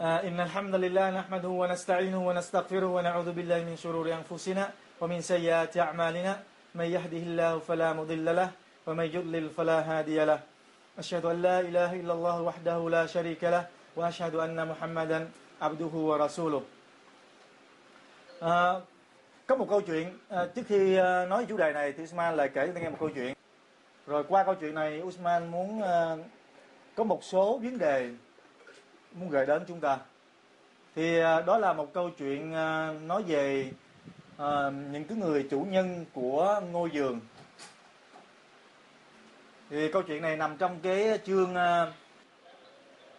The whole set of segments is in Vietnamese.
إن الحمد لله نحمده ونستعينه ونستغفره ونعوذ بالله من شرور أنفسنا ومن سيئات أعمالنا من يهده الله فلا مضل له ومن يضلل فلا هادي له أشهد أن لا إله إلا الله وحده لا شريك له وأشهد أن محمدا عبده ورسوله à, Có một câu chuyện à, Trước khi à, nói chủ đề này thì Usman lại kể cho nghe một câu chuyện Rồi qua câu chuyện này Usman muốn à, Có một số vấn đề muốn gửi đến chúng ta. Thì à, đó là một câu chuyện à, nói về à, những cái người chủ nhân của ngôi giường. Thì câu chuyện này nằm trong cái chương à,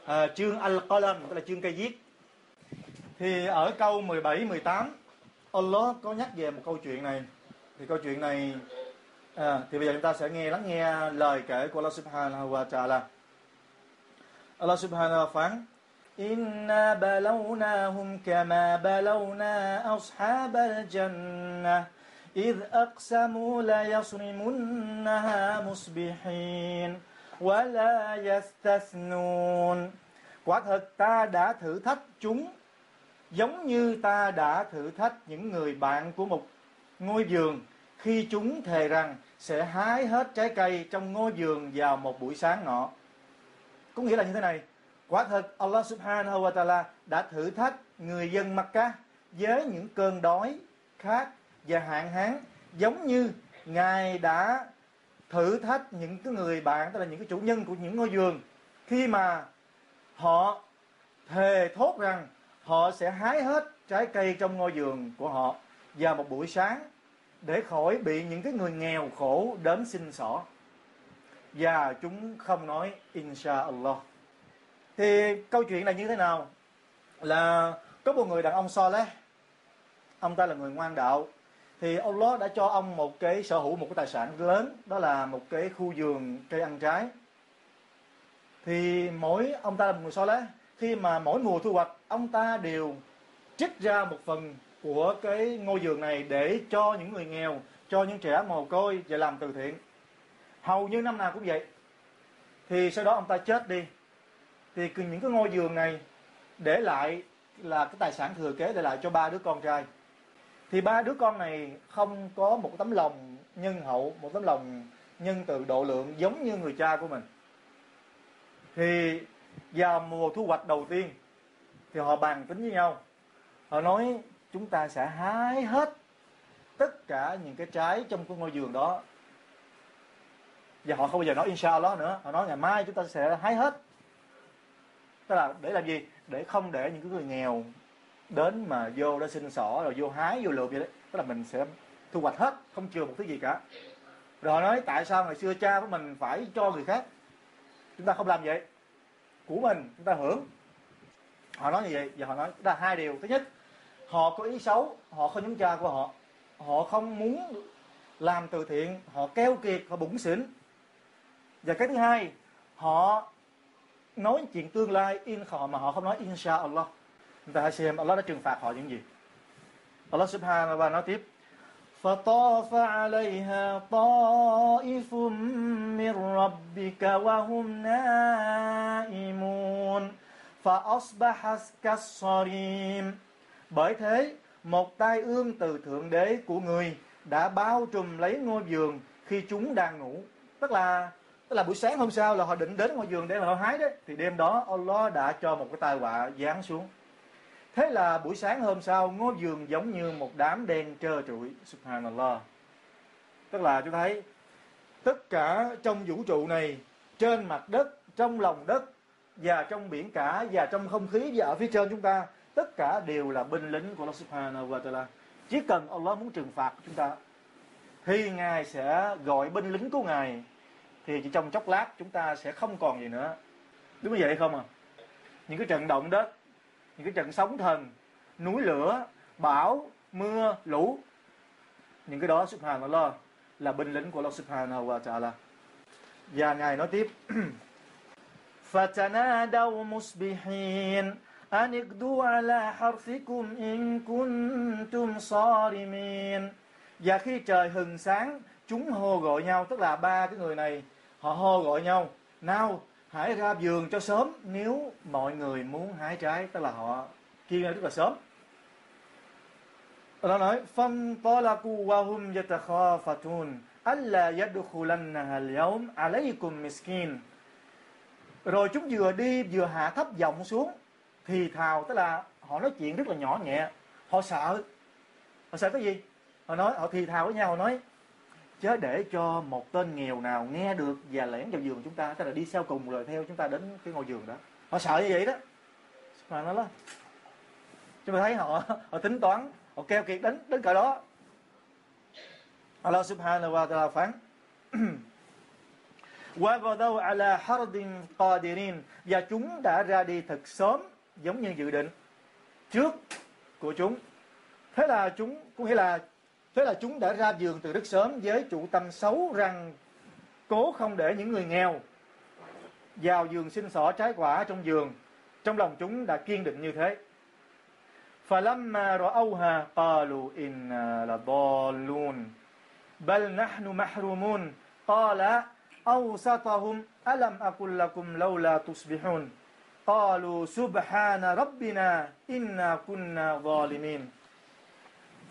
à chương Al-Qalam tức là chương cây viết. Thì ở câu 17 18 Allah có nhắc về một câu chuyện này. Thì câu chuyện này à, thì bây giờ chúng ta sẽ nghe lắng nghe lời kể của Allah Subhanahu wa Taala. Allah Subhanahu wa phán إنا بلوناهم كما بلونا أصحاب الجنة إذ أقسموا ليصرمنها مصبحين ولا يستثنون Quả thật ta đã thử thách chúng giống như ta đã thử thách những người bạn của một ngôi vườn khi chúng thề rằng sẽ hái hết trái cây trong ngôi vườn vào một buổi sáng nọ. Có nghĩa là như thế này, quả thật Allah subhanahu wa ta'ala đã thử thách người dân Makkah với những cơn đói, khát và hạn hán giống như Ngài đã thử thách những cái người bạn tức là những cái chủ nhân của những ngôi vườn. Khi mà họ thề thốt rằng họ sẽ hái hết trái cây trong ngôi vườn của họ vào một buổi sáng để khỏi bị những cái người nghèo khổ đến xin xỏ. Và chúng không nói insha Allah thì câu chuyện là như thế nào? Là có một người đàn ông Saleh ông ta là người ngoan đạo. Thì Allah đã cho ông một cái sở hữu, một cái tài sản lớn. Đó là một cái khu vườn cây ăn trái. Thì mỗi, ông ta là một người Saleh khi mà mỗi mùa thu hoạch, ông ta đều trích ra một phần của cái ngôi vườn này để cho những người nghèo, cho những trẻ mồ côi và làm từ thiện. Hầu như năm nào cũng vậy. Thì sau đó ông ta chết đi thì những cái ngôi vườn này để lại là cái tài sản thừa kế để lại cho ba đứa con trai. Thì ba đứa con này không có một tấm lòng nhân hậu, một tấm lòng nhân từ độ lượng giống như người cha của mình. Thì vào mùa thu hoạch đầu tiên thì họ bàn tính với nhau. Họ nói chúng ta sẽ hái hết tất cả những cái trái trong cái ngôi vườn đó. Và họ không bao giờ nói inshallah nữa. Họ nói ngày mai chúng ta sẽ hái hết tức là để làm gì? Để không để những cái người nghèo đến mà vô để xin xỏ rồi vô hái, vô lượm vậy đấy. Tức là mình sẽ thu hoạch hết, không chừa một thứ gì cả. Rồi họ nói, tại sao ngày xưa cha của mình phải cho người khác? Chúng ta không làm vậy. Của mình, chúng ta hưởng. Họ nói như vậy, và họ nói là hai điều. Thứ nhất, họ có ý xấu, họ không giống cha của họ. Họ không muốn làm từ thiện, họ keo kiệt, họ bụng xỉn. Và cái thứ hai, họ nói chuyện tương lai in họ mà họ không nói insha Allah chúng ta hãy xem Allah đã trừng phạt họ những gì Allah subhanahu wa nói tiếp فطاف عليها طائف من ربك وهم نائمون فأصبحت كالصريم bởi thế một tai ương từ thượng đế của người đã bao trùm lấy ngôi vườn khi chúng đang ngủ tức là tức là buổi sáng hôm sau là họ định đến ngôi vườn để mà họ hái đấy. Thì đêm đó Allah đã cho một cái tai họa giáng xuống. Thế là buổi sáng hôm sau, ngôi vườn giống như một đám đen trơ trụi, subhanallah. Tức là chúng thấy, tất cả trong vũ trụ này, trên mặt đất, trong lòng đất, và trong biển cả, và trong không khí, và ở phía trên chúng ta, tất cả đều là binh lính của Allah subhanahu wa ta'ala. Chỉ cần Allah muốn trừng phạt chúng ta, thì ngài sẽ gọi binh lính của ngài thì chỉ trong chốc lát chúng ta sẽ không còn gì nữa đúng như vậy không à những cái trận động đất những cái trận sóng thần núi lửa bão mưa lũ những cái đó subhanallah là binh lính của Allah subhanahu wa ta'ala và ngài nói tiếp فتنادوا مصبحين أن اغدوا على حرثكم إن كنتم صارمين và khi trời hừng sáng chúng hô gọi nhau tức là ba cái người này họ hô gọi nhau, nào, hãy ra vườn cho sớm, nếu mọi người muốn hái trái. Tức là họ kia ra rất là sớm. Nó nói phong talaku wa hum yatakhafatun, alla yadkhulannaha al-yawm alaykum miskin. Rồi chúng vừa đi vừa hạ thấp giọng xuống, thì thào, tức là họ nói chuyện rất là nhỏ nhẹ. Họ sợ. Họ sợ cái gì? Họ nói, họ thì thào với nhau, họ nói chớ để cho một tên nghèo nào nghe được và lẻn vào giường chúng ta tức là đi sau cùng rồi theo chúng ta đến cái ngôi giường đó họ sợ như vậy đó mà nó đó chúng ta thấy họ họ tính toán họ keo kiệt đến đến cỡ đó Allah subhanahu wa ta'ala phán وَغَدَوْا عَلَى حَرْدٍ قَادِرِينَ Và chúng đã ra đi thật sớm giống như dự định trước của chúng. Thế là chúng cũng nghĩa là thế là chúng đã ra giường từ rất sớm với chủ tâm xấu rằng cố không để những người nghèo vào giường xin xỏ trái quả trong giường. Trong lòng chúng đã kiên định như thế. فَلَمَّا رَأَوْهَا قَالُوا إِنَّا لَضَالُّونَ بَلْ نَحْنُ مَحْرُومُونَ قَالَ أوسطهم ألم أقل لكم لولا تصبحون قالوا سبحان ربنا إنا كنا ظالمين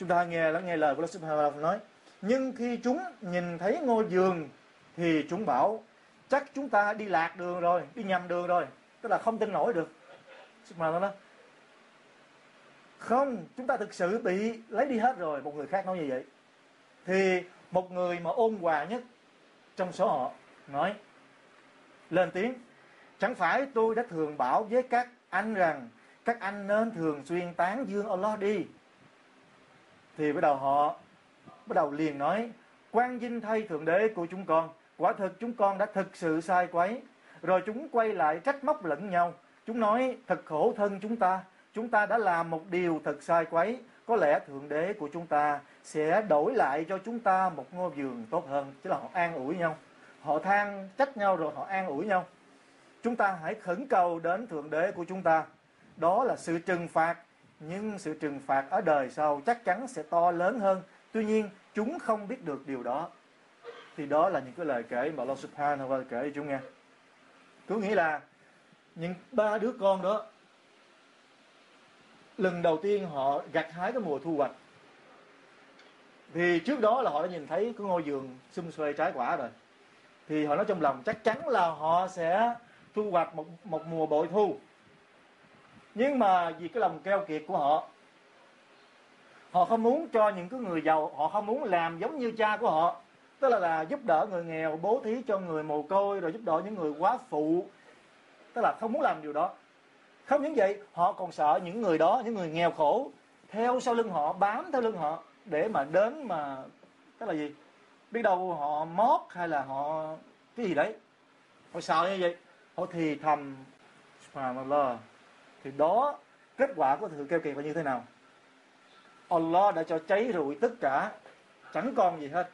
Chúng ta nghe lắng nghe lời của Allah Subhanahu nói, Nhưng khi chúng nhìn thấy ngôi giường Thì chúng bảo, Chắc chúng ta đi lạc đường rồi, Đi nhầm đường rồi, Tức là không tin nổi được. Subhanahu đó Không, Chúng ta thực sự bị lấy đi hết rồi, Một người khác nói như vậy. Thì một người mà ôn hòa nhất trong số họ nói, lên tiếng, chẳng phải tôi đã thường bảo với các anh rằng, các anh nên thường xuyên tán dương Allah đi thì bắt đầu họ bắt đầu liền nói quan dinh thay thượng đế của chúng con. Quả thực chúng con đã thực sự sai quấy. Rồi chúng quay lại trách móc lẫn nhau. Chúng nói, thật khổ thân chúng ta. Chúng ta đã làm một điều thật sai quấy. Có lẽ thượng đế của chúng ta sẽ đổi lại cho chúng ta một ngôi vườn tốt hơn. Chứ là họ an ủi nhau. Họ than trách nhau rồi họ an ủi nhau. Chúng ta hãy khẩn cầu đến thượng đế của chúng ta. Đó là sự trừng phạt nhưng sự trừng phạt ở đời sau chắc chắn sẽ to lớn hơn. Tuy nhiên, chúng không biết được điều đó. Thì đó là những cái lời kể mà Allah Subhanahu wa kể cho chúng nghe. Cứ nghĩ là những ba đứa con đó, lần đầu tiên họ gặt hái cái mùa thu hoạch. Thì trước đó là họ đã nhìn thấy cái ngôi vườn xum xuê trái quả rồi. Thì họ nói trong lòng chắc chắn là họ sẽ thu hoạch một một mùa bội thu nhưng mà vì cái lòng keo kiệt của họ họ không muốn cho những cái người giàu, họ không muốn làm giống như cha của họ. Tức là là giúp đỡ người nghèo, bố thí cho người mồ côi, rồi giúp đỡ những người quá phụ. Tức là không muốn làm điều đó. Không những vậy, họ còn sợ những người đó, những người nghèo khổ, theo sau lưng họ, bám theo lưng họ, để mà đến mà, tức là gì? Biết đâu họ mót hay là họ cái gì đấy? Họ sợ như vậy. Họ thì thầm, subhanallah thì đó, kết quả của sự keo kiệt là như thế nào? Allah đã cho cháy rụi tất cả, chẳng còn gì hết.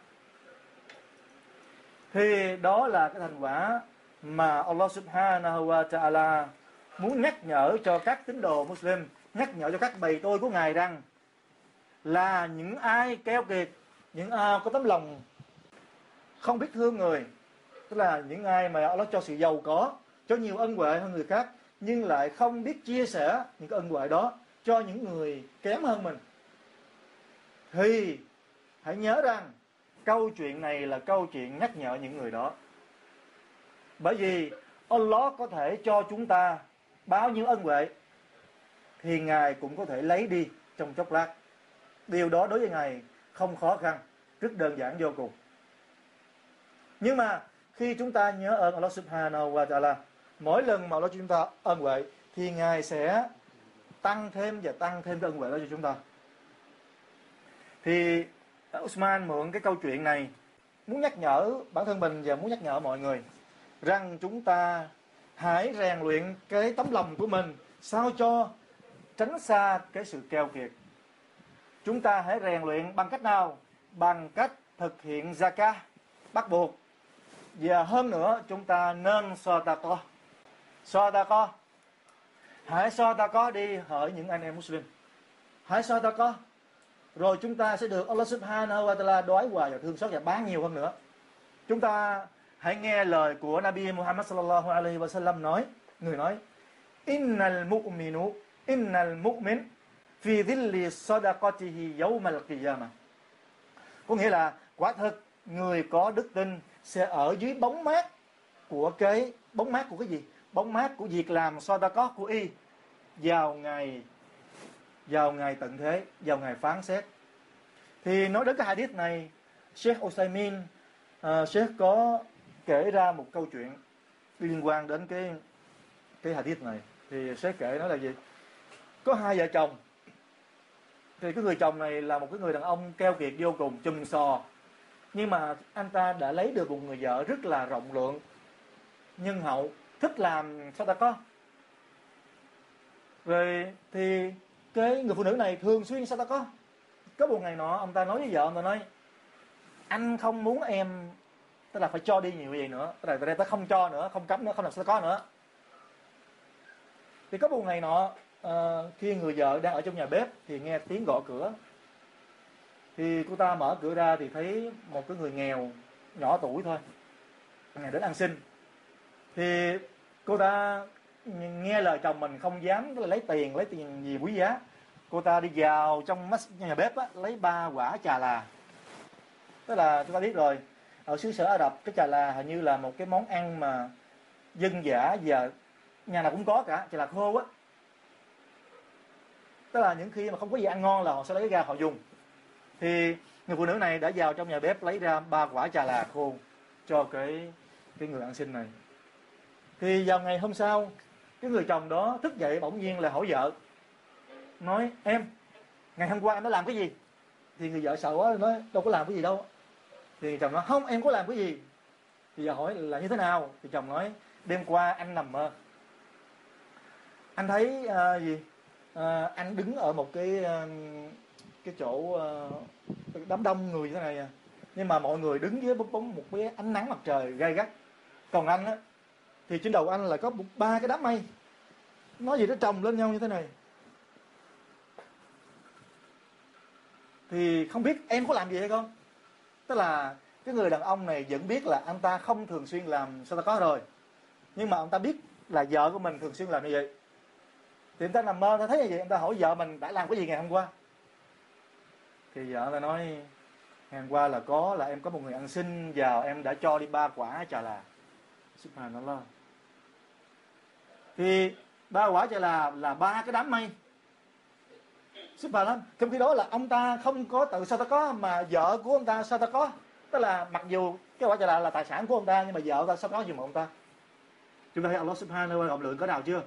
Thì đó là cái thành quả mà Allah subhanahu wa ta'ala muốn nhắc nhở cho các tín đồ Muslim, nhắc nhở cho các bầy tôi của ngài rằng là những ai keo kiệt, những ai có tấm lòng không biết thương người, tức là những ai mà Allah cho sự giàu có, cho nhiều ân huệ hơn người khác nhưng lại không biết chia sẻ những cái ân huệ đó cho những người kém hơn mình. Thì hãy nhớ rằng câu chuyện này là câu chuyện nhắc nhở những người đó. Bởi vì Allah có thể cho chúng ta bao nhiêu ân huệ thì ngài cũng có thể lấy đi trong chốc lát. Điều đó đối với ngài không khó khăn, rất đơn giản vô cùng. Nhưng mà khi chúng ta nhớ ơn Allah subhanahu wa ta'ala mỗi lần mà Allah chúng ta ân huệ, thì ngài sẽ tăng thêm và tăng thêm cái ân huệ đó cho chúng ta. Thì Usman mượn cái câu chuyện này, muốn nhắc nhở bản thân mình và muốn nhắc nhở mọi người rằng chúng ta hãy rèn luyện cái tấm lòng của mình sao cho tránh xa cái sự keo kiệt. Chúng ta hãy rèn luyện bằng cách nào? Bằng cách thực hiện zakah bắt buộc. Và hơn nữa, chúng ta nên so ta có so ta có hãy so ta có đi hỏi những anh em Muslim. Hãy so ta có rồi chúng ta sẽ được Allah Subhanahu wa Taala đói hoài và thương xót và bán nhiều hơn nữa. Chúng ta hãy nghe lời của Nabi Muhammad sallallahu alaihi wasallam nói, người nói, innal mu'minu, innal mu'min fi dhilli sadaqatihi yawm al-qiyamah có nghĩa là quả thực người có đức tin sẽ ở dưới bóng mát của cái, bóng mát của cái gì? Bóng mát của việc làm sadaqah của y. Vào ngày vào ngày tận thế vào ngày phán xét. Thì nói đến cái hadith này Sheikh Osaimin uh, ờ, Sheikh có kể ra một câu chuyện liên quan đến cái cái hadith này. Thì Sheikh kể nói là gì? Có hai vợ chồng. Thì cái người chồng này là một cái người đàn ông keo kiệt vô cùng chùm sò. Nhưng mà anh ta đã lấy được một người vợ rất là rộng lượng nhân hậu thích làm sao ta có? Rồi thì cái người phụ nữ này thường xuyên sao ta có? Có một ngày nọ ông ta nói với vợ ông ta nói anh không muốn em tức là phải cho đi nhiều gì nữa. Tức là tại đây ta không cho nữa không cấm nữa không làm sao có nữa. Thì có một ngày nọ uh, khi người vợ đang ở trong nhà bếp thì nghe tiếng gõ cửa. Thì cô ta mở cửa ra thì thấy một cái người nghèo nhỏ tuổi thôi ngày đến ăn xin thì cô ta nghe lời chồng mình không dám lấy tiền lấy tiền gì quý giá. Cô ta đi vào trong nhà bếp á, lấy ba quả trà là. Tức là chúng ta biết rồi ở xứ sở Ả Rập cái trà là hình như là một cái món ăn mà dân giả và nhà nào cũng có cả trà là khô á. Tức là những khi mà không có gì ăn ngon là họ sẽ lấy ra họ dùng. Thì người phụ nữ này đã vào trong nhà bếp lấy ra ba quả trà là khô cho cái cái người ăn xin này thì vào ngày hôm sau cái người chồng đó thức dậy bỗng nhiên là hỏi vợ. Nói em ngày hôm qua em đã làm cái gì? Thì người vợ sợ quá nói đâu có làm cái gì đâu. Thì chồng nói không em có làm cái gì. Thì giờ hỏi là như thế nào? Thì chồng nói đêm qua anh nằm mơ. Anh thấy uh, gì? Uh, anh đứng ở một cái uh, cái chỗ uh, đám đông người như thế này à. nhưng mà mọi người đứng dưới bóng một cái ánh nắng mặt trời gay gắt. Còn anh á thì trên đầu anh là có ba cái đám mây. Nó gì nó trồng lên nhau như thế này. Thì không biết em có làm gì hay không? Tức là cái người đàn ông này vẫn biết là anh ta không thường xuyên làm sao ta có rồi. Nhưng mà ông ta biết là vợ của mình thường xuyên làm như vậy. Thì anh ta nằm mơ ta thấy như vậy, anh ta hỏi vợ mình đã làm cái gì ngày hôm qua. Thì vợ ta nói, ngày hôm qua là có, là em có một người ăn xin, vào em đã cho đi ba quả, chà là. Subhanallah thì ba quả trở là là ba cái đám mây Subhanallah. Trong khi đó là ông ta không có tự sao ta có mà vợ của ông ta sao ta có. Tức là mặc dù cái quả trở là là tài sản của ông ta nhưng mà vợ ông ta sao có giùm ông ta. Chúng ta thấy Allah Subhanahu wa rộng lượng có nào chưa?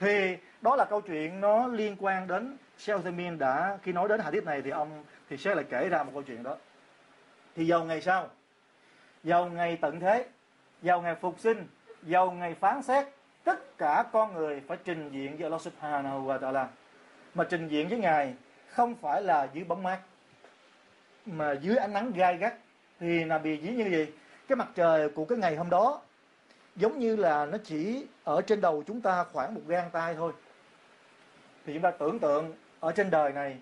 Thì đó là câu chuyện nó liên quan đến Sheikh đã khi nói đến hadith này thì ông thì sẽ lại kể ra một câu chuyện đó. Thì vào ngày sau, vào ngày tận thế, vào ngày phục sinh, vào ngày phán xét, tất cả con người phải trình diện với Allah Subhanahu wa Taala. Mà trình diện với ngài không phải là dưới bóng mát mà dưới ánh nắng gai gắt. Thì là bị dĩ như gì cái mặt trời của cái ngày hôm đó giống như là nó chỉ ở trên đầu chúng ta khoảng một gang tay thôi. Thì chúng ta tưởng tượng ở trên đời này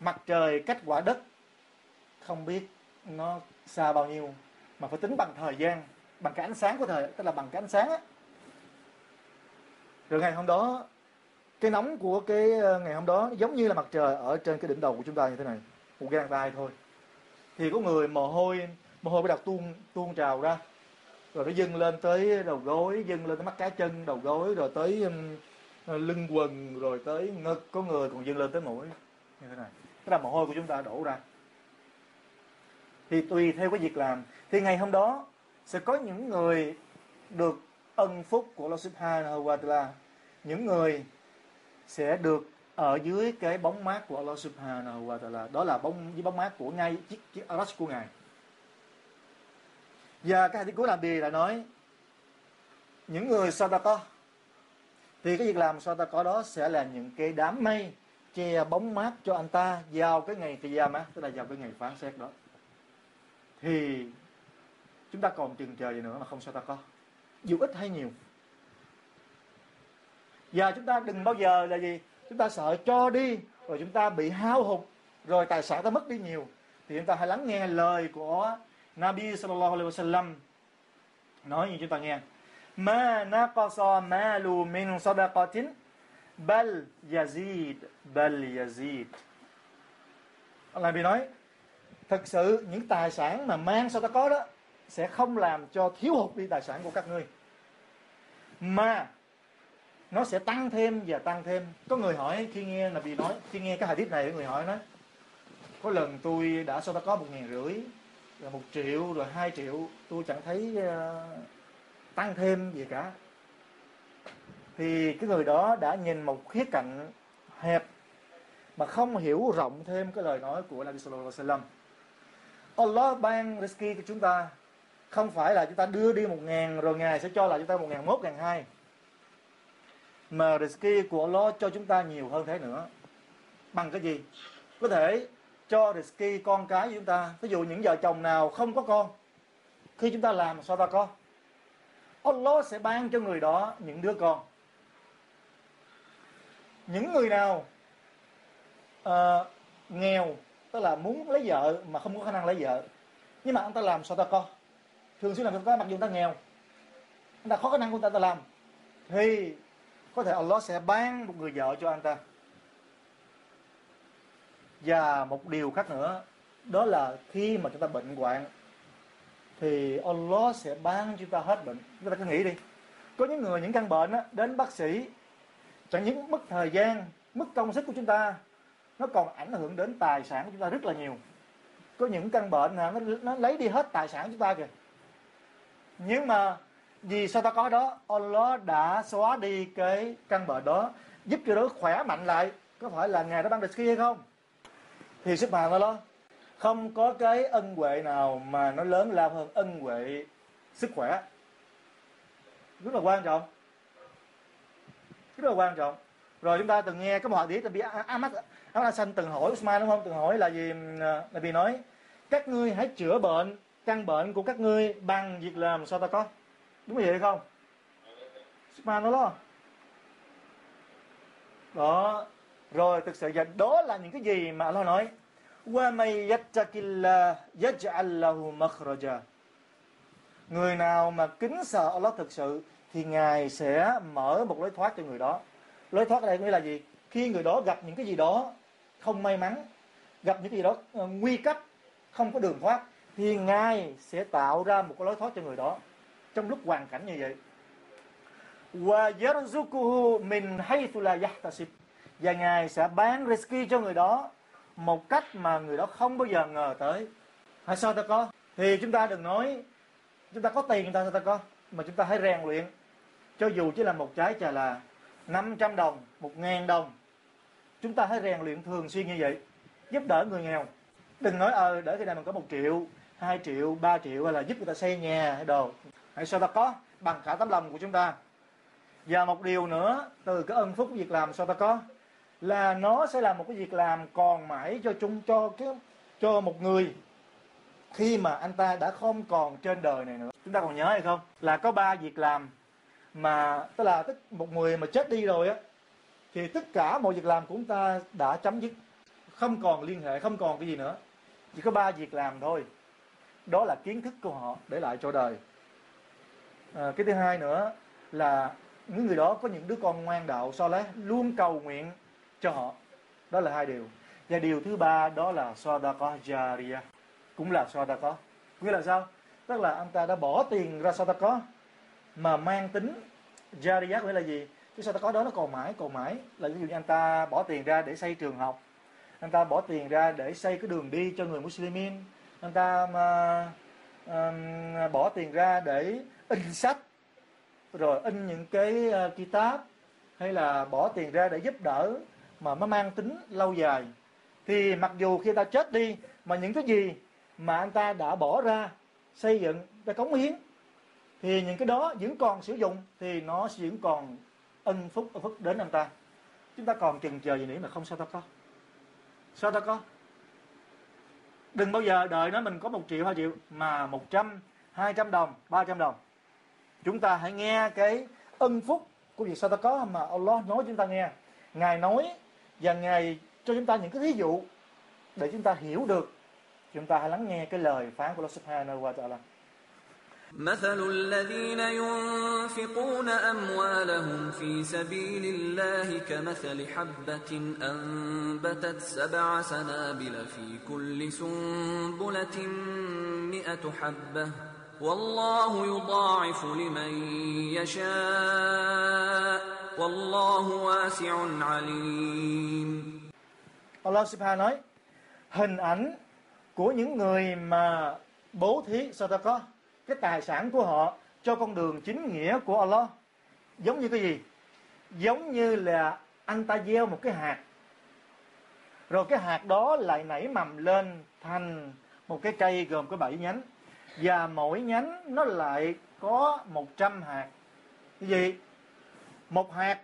mặt trời cách quả đất không biết nó xa bao nhiêu mà phải tính bằng thời gian bằng cái ánh sáng của thời, tức là bằng cái ánh sáng á. Rồi ngày hôm đó, cái nóng của cái ờ, ngày hôm đó giống như là mặt trời ở trên cái đỉnh đầu của chúng ta như thế này, một gang tay thôi. Thì có người mồ hôi mồ hôi bắt đầu tuôn tuôn trào ra. Rồi nó dâng lên tới đầu gối, dâng lên tới mắt cá chân, đầu gối, rồi tới ờ, lưng quần, rồi tới ngực, có người còn dâng lên tới mũi. Như thế này. Tức là mồ hôi của chúng ta đổ ra. Thì tùy theo cái việc làm. Thì ngày hôm đó sẽ có những người được ân phúc của Allah Subhanahu wa Taala những người sẽ được ở dưới cái bóng mát của Allah Subhanahu wa Taala đó là bóng, dưới bóng mát của ngay chiếc chiếc arash của ngài. Và cái hadith của làm bì là nói, những người sadaqah thì cái việc làm sadaqah đó sẽ là những cái đám mây che bóng mát cho anh ta vào cái ngày qiyamah tức là vào cái ngày phán xét đó. Thì chúng ta còn chừng chờ gì nữa mà không sao ta có, dù ít hay nhiều. Và chúng ta đừng bao giờ là gì? Chúng ta sợ cho đi rồi chúng ta bị hao hụt rồi tài sản ta mất đi nhiều. Thì chúng ta hãy lắng nghe lời của Nabi sallallahu alaihi wasallam. Nói như chúng ta nghe. Ma naqasa malu min sadaqatin bal yazid bal yazid. Allah Nabi nói thực sự những tài sản mà mang sao ta có đó sẽ không làm cho thiếu hụt đi tài sản của các ngươi mà nó sẽ tăng thêm và tăng thêm. Có người hỏi khi nghe là vì nói khi nghe cái hadith này người hỏi nói có lần tôi đã sau đó có một ngàn rưỡi rồi một triệu rồi hai triệu tôi chẳng thấy uh, tăng thêm gì cả. Thì cái người đó đã nhìn một khía cạnh hẹp mà không hiểu rộng thêm cái lời nói của Nabi Sallallahu Alaihi Wasallam. Allah ban rizki cho chúng ta không phải là chúng ta đưa đi một ngàn rồi ngài sẽ cho lại chúng ta một ngàn mốt ngàn hai. Mà risky của Allah cho chúng ta nhiều hơn thế nữa. Bằng cái gì? Có thể cho risky con cái của chúng ta ví dụ những vợ chồng nào không có con khi chúng ta làm sao ta có? Allah sẽ ban cho người đó những đứa con. Những người nào uh, nghèo tức là muốn lấy vợ mà không có khả năng lấy vợ nhưng mà anh ta làm sao ta có? Thường xuyên làm sao ta mặc dù ta nghèo ta khó khả năng của ta, ta làm. Thì có thể Allah sẽ ban một người vợ cho anh ta. Và một điều khác nữa đó là khi mà chúng ta bệnh hoạn thì Allah sẽ ban chúng ta hết bệnh. Chúng ta cứ nghĩ đi. Có những người những căn bệnh á, đến bác sĩ chẳng những mất thời gian mất công sức của chúng ta nó còn ảnh hưởng đến tài sản của chúng ta rất là nhiều. Có những căn bệnh là nó, nó lấy đi hết tài sản của chúng ta kìa nhưng mà vì sao ta có đó? Allah đã xóa đi cái căn bệnh đó, giúp cho đứa khỏe mạnh lại. Có phải là ngài đã ban được hay không? Thì sức mạnh đó không có cái ân huệ nào mà nó lớn lao hơn ân huệ sức khỏe. Rất là quan trọng. Rất là quan trọng. Rồi chúng ta từng nghe cái một hadith là bị Ahmad Ahmad Hassan từng hỏi Usman đúng không? Từng hỏi là gì? Ờ, là vì nói, các ngươi hãy chữa bệnh căn bệnh của các ngươi bằng việc làm sao ta có? Đúng vậy không? Sigma nó lo. Đó, rồi thực sự đó là những cái gì mà Allah nói. Wa may yattaqillah yaj'al người nào mà kính sợ Allah thực sự thì ngài sẽ mở một lối thoát cho người đó. Lối thoát ở đây nghĩa là gì? Khi người đó gặp những cái gì đó không may mắn, gặp những cái gì đó ờ, nguy cấp, không có đường thoát thì Ngài sẽ tạo ra một cái lối thoát cho người đó trong lúc hoàn cảnh như vậy. Wa yarzuquhu min haythu la yahtasib. Và Ngài sẽ bán risky cho người đó một cách mà người đó không bao giờ ngờ tới. Hay sao ta có? Thì chúng ta đừng nói chúng ta có tiền chúng ta sao ta có? Mà chúng ta hãy rèn luyện. Cho dù chỉ là một trái trà là 500 đồng, 1.000 đồng chúng ta hãy rèn luyện thường xuyên như vậy giúp đỡ người nghèo. Đừng nói ờ để khi nào mình có một triệu 2 triệu 3 triệu hay là giúp người ta xây nhà hay đồ. Hãy sao ta có bằng cả tấm lòng của chúng ta. Và một điều nữa, từ cái ân phúc việc làm sao ta có, là nó sẽ là một cái việc làm còn mãi cho chúng, cho cái, cho một người khi mà anh ta đã không còn trên đời này nữa. Chúng ta còn nhớ hay không? Là có ba việc làm mà, tức là tức một người mà chết đi rồi á, thì tất cả mọi việc làm của chúng ta đã chấm dứt. Không còn liên hệ, không còn cái gì nữa. Chỉ có ba việc làm thôi đó là kiến thức của họ để lại cho đời. À, cái thứ hai nữa là những người đó có những đứa con ngoan đạo so lấy luôn cầu nguyện cho họ. Đó là hai điều. Và điều thứ ba đó là sadaqa jariya cũng là sadaqa. Nghĩa là sao? Tức là anh ta đã bỏ tiền ra sadaqa mà mang tính jariya nghĩa là gì? Cái sadaqa đó nó còn mãi còn mãi. Là ví dụ như anh ta bỏ tiền ra để xây trường học. Anh ta bỏ tiền ra để xây cái đường đi cho người muslimin anh ta mà um, bỏ tiền ra để in sách rồi in những cái uh, kitab hay là bỏ tiền ra để giúp đỡ mà nó mang tính lâu dài. Thì mặc dù khi ta chết đi mà những cái gì mà anh ta đã bỏ ra xây dựng đã cống hiến thì những cái đó vẫn còn sử dụng thì nó vẫn còn ân phúc ân phúc đến anh ta. Chúng ta còn chừng chờ gì nữa mà không sao ta có? Sao ta có? Đừng bao giờ đợi nó mình có một triệu, hai triệu, mà một trăm, hai trăm đồng, ba trăm đồng. Chúng ta hãy nghe cái ân phúc của việc sao ta có mà Allah nói chúng ta nghe. Ngài nói và ngài cho chúng ta những cái ví dụ để chúng ta hiểu được. Chúng ta hãy lắng nghe cái lời phán của Allah Subhanahu wa Taala. مثل الذين ينفقون أموالهم في سبيل الله كمثل حبة أنبتت سبع سنابل في كل سنبلة مئة حبة. والله يضاعف لمن يشاء. والله واسع عليم. Allah Subhanahu nói hình ảnh của những người mà bố thí có cái tài sản của họ cho con đường chính nghĩa của Allah. Giống như cái gì? Giống như là anh ta gieo một cái hạt. Rồi cái hạt đó lại nảy mầm lên thành một cái cây gồm có bảy nhánh. Và mỗi nhánh nó lại có 100 hạt. Cái gì? Một hạt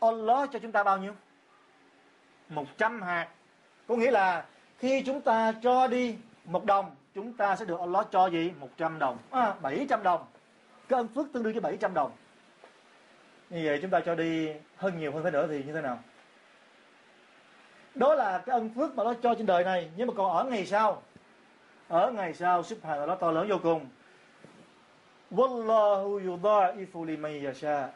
Allah cho chúng ta bao nhiêu? 100 hạt. Có nghĩa là khi chúng ta cho đi một đồng chúng ta sẽ được Allah cho gì? 100 đồng. À, 700 đồng. Cái ân phước tương đương với 700 đồng. Như vậy chúng ta cho đi hơn nhiều hơn thế nữa thì như thế nào? Đó là cái ân phước mà nó cho trên đời này. Nhưng mà còn ở ngày sau. Ở ngày sau subhanallah nó to lớn vô cùng. Wallahu yudha'ifu liman yasha.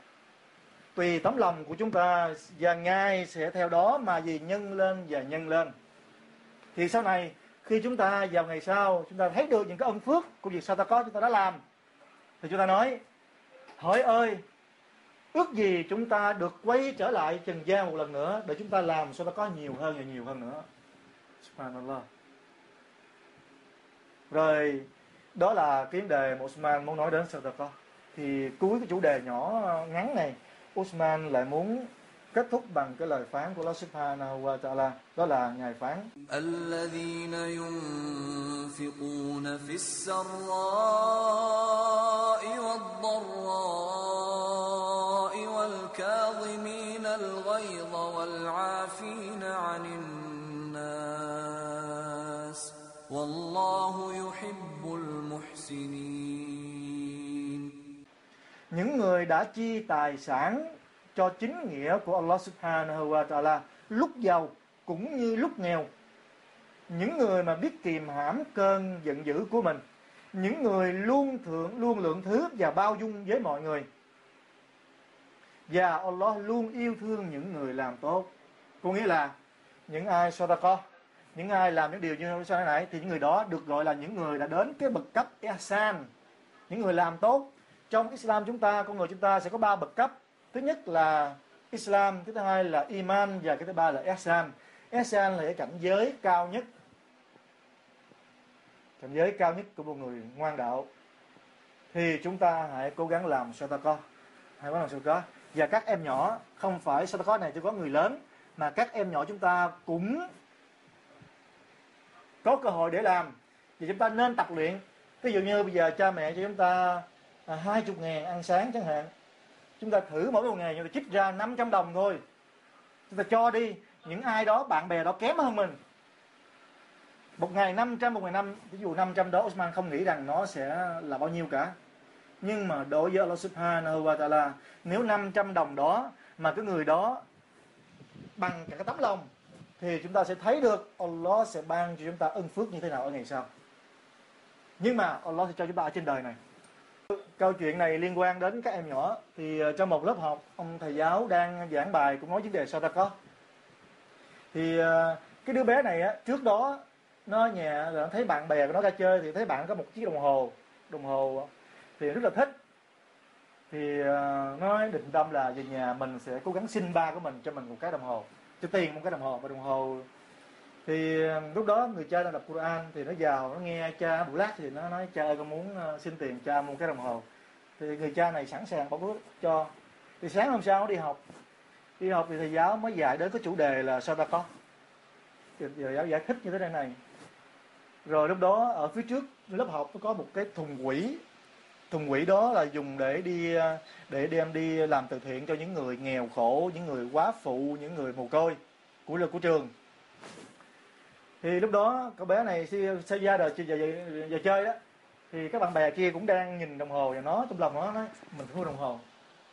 Tùy tấm lòng của chúng ta và ngài sẽ theo đó mà gì nhân lên và nhân lên. Thì sau này khi chúng ta vào ngày sau, chúng ta thấy được những cái ân phước của việc sao ta có chúng ta đã làm, thì chúng ta nói, hỏi ơi, ước gì chúng ta được quay trở lại trần gian một lần nữa để chúng ta làm sao ta có nhiều hơn và nhiều hơn nữa. Subhanallah. Rồi, đó là cái vấn đề mà Osman muốn nói đến sao ta có. Thì cuối cái chủ đề nhỏ ờ, ngắn này Osman lại muốn kết thúc bằng cái lời phán của Allah Subhanahu wa Ta'ala đó là ngài phán الذين ينفقون في السراء والضراء والكاظمين الغيظ والعافين عن الناس والله يحب المحسنين những người đã chi tài sản cho chính nghĩa của Allah Subhanahu wa Ta'ala lúc giàu cũng như lúc nghèo. Những người mà biết kìm hãm cơn giận dữ của mình, những người luôn thượng, luôn lượng thứ và bao dung với mọi người. Và Allah luôn yêu thương những người làm tốt. Có nghĩa là những ai sadaqah những ai làm những điều như sau này, thì những người đó được gọi là những người đã đến cái bậc cấp ihsan. Những người làm tốt. Trong Islam chúng ta, con người chúng ta sẽ có ba bậc cấp thứ nhất là Islam, thứ hai là iman và cái thứ ba là ihsan ihsan là cái cảnh giới cao nhất. Cảnh giới cao nhất của một người ngoan đạo. Thì chúng ta hãy cố gắng làm sadaqah hãy cố gắng làm sadaqah và các em nhỏ, không phải sadaqah này chỉ có người lớn, mà các em nhỏ chúng ta cũng có cơ hội để làm. Thì chúng ta nên tập luyện. Ví dụ như bây giờ cha mẹ cho chúng ta à, hai chục ngàn ăn sáng chẳng hạn chúng ta thử mỗi một ngày chúng ta chích ra 500 đồng thôi. Chúng ta cho đi, những ai đó, bạn bè đó kém hơn mình. Một ngày 500 một ngày năm, ví dụ 500 đó Osman không nghĩ rằng nó sẽ là bao nhiêu cả. Nhưng mà đối với Allah Subhanahu wa Taala, nếu 500 đồng đó mà cái người đó bằng cả cái tấm lòng, thì chúng ta sẽ thấy được Allah sẽ ban cho chúng ta ân phước như thế nào ở ngày sau. Nhưng mà Allah sẽ cho chúng ta ở trên đời này câu chuyện này liên quan đến các em nhỏ. Thì ờ, trong một lớp học, ông thầy giáo đang giảng bài cũng nói vấn đề sao ta có thì ờ, cái đứa bé này á, trước đó, nó nhà, rồi nó thấy bạn bè của nó ra chơi thì thấy bạn có một chiếc đồng hồ đồng hồ thì rất là thích. Thì ờ, nó định tâm là về nhà mình sẽ cố gắng xin ba của mình cho mình một cái đồng hồ, cho tiền một cái đồng hồ và đồng hồ. Thì lúc đó người cha đang đọc Quran thì nó vào, nó nghe cha buổi lát thì nó nói, cha ơi, con muốn xin tiền cha mua cái đồng hồ thì người cha này sẵn sàng bỏ bước cho thì sáng hôm sau nó đi học đi học thì thầy giáo mới dạy đến cái chủ đề là sao ta có thì thầy giáo giải thích như thế này này rồi lúc đó ở phía trước lớp học nó có một cái thùng quỷ thùng quỷ đó là dùng để đi để đem đi làm từ thiện cho những người nghèo khổ những người quá phụ những người mồ côi của lực của trường thì lúc đó cậu bé này sẽ ra đời giờ, giờ, giờ chơi đó thì các bạn bè kia cũng đang nhìn đồng hồ và nó trong lòng nó, nói, mình thua đồng hồ.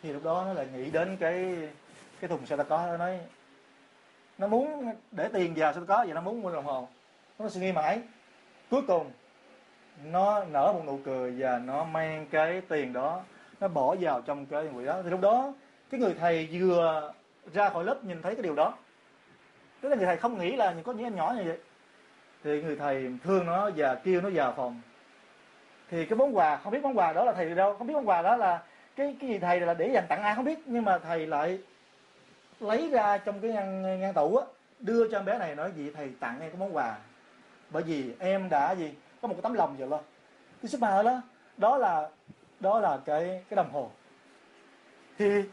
Thì lúc đó nó lại nghĩ đến cái cái thùng xe ta có nó nói, nó muốn để tiền vào xe ta có và nó muốn mua đồng hồ. Nó suy nghĩ mãi. Cuối cùng, nó nở một nụ cười và nó mang cái tiền đó, nó bỏ vào trong cái quỹ đó. Thì lúc đó, cái người thầy vừa ra khỏi lớp nhìn thấy cái điều đó. Tức là người thầy không nghĩ là có những em nhỏ như vậy. Thì người thầy thương nó và kêu nó vào phòng thì cái món quà, không biết món quà đó là thầy đâu, không biết món quà đó là cái cái gì thầy là để dành tặng ai không biết. Nhưng mà thầy lại lấy ra trong cái ngăn ngăn tủ á, đưa cho em bé này, nói gì thầy tặng em cái món quà. Bởi vì em đã gì, có một cái tấm lòng vậy lo. Cái mà đó đó là đó là cái cái đồng hồ. Thì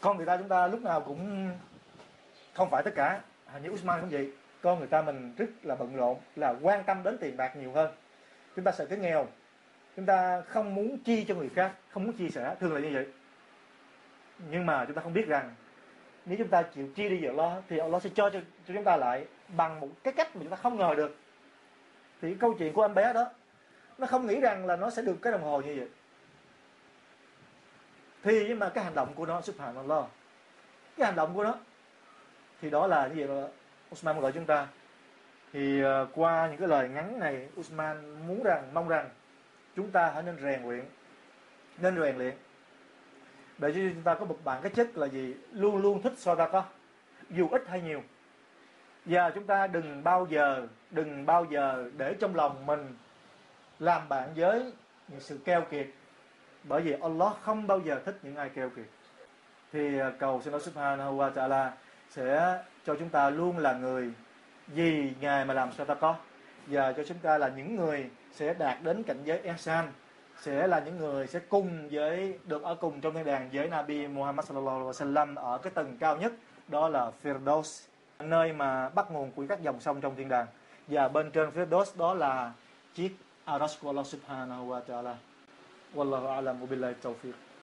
con người ta chúng ta lúc nào cũng không phải tất cả. Hình như Usman cũng vậy. Con người ta mình rất là bận rộn, là quan tâm đến tiền bạc nhiều hơn chúng ta sợ cái nghèo. Chúng ta không muốn chi cho người khác không muốn chia sẻ thường là như vậy. Nhưng mà chúng ta không biết rằng nếu chúng ta chịu chia đi giờ lo thì Allah sẽ cho, cho cho chúng ta lại bằng một cái cách mà chúng ta không ngờ được. Thì câu chuyện của em bé đó nó không nghĩ rằng là nó sẽ được cái đồng hồ như vậy. Thì nhưng mà cái hành động của nó subhanallah cái hành động của nó thì đó là như vậy mà Usman gọi chúng ta thì ờ, qua những cái lời ngắn này Usman muốn rằng, mong rằng chúng ta hãy nên rèn luyện, nên rèn luyện. Để cho chúng ta có một bản cái chất là gì? Luôn luôn thích so ta có dù ít hay nhiều. Và chúng ta đừng bao giờ, đừng bao giờ để trong lòng mình làm bạn với những sự keo kiệt, bởi vì Allah không bao giờ thích những ai keo kiệt. Thì ờ, cầu xin Allah subhanahu wa ta'ala sẽ cho chúng ta luôn là người vì ngài mà làm sao ta có? Và cho chúng ta là những người sẽ đạt đến cảnh giới Ehsan, sẽ là những người sẽ cùng với, được ở cùng trong thiên đàng với Nabi Muhammad sallallahu alaihi wasallam ở cái tầng cao nhất, đó là Firdaus, nơi mà bắt nguồn của các dòng sông trong thiên đàng. Và bên trên Firdaus đó là chiếc Arash của Allah subhanahu wa ta'ala. Wallahu a'lam billahi tawfiq.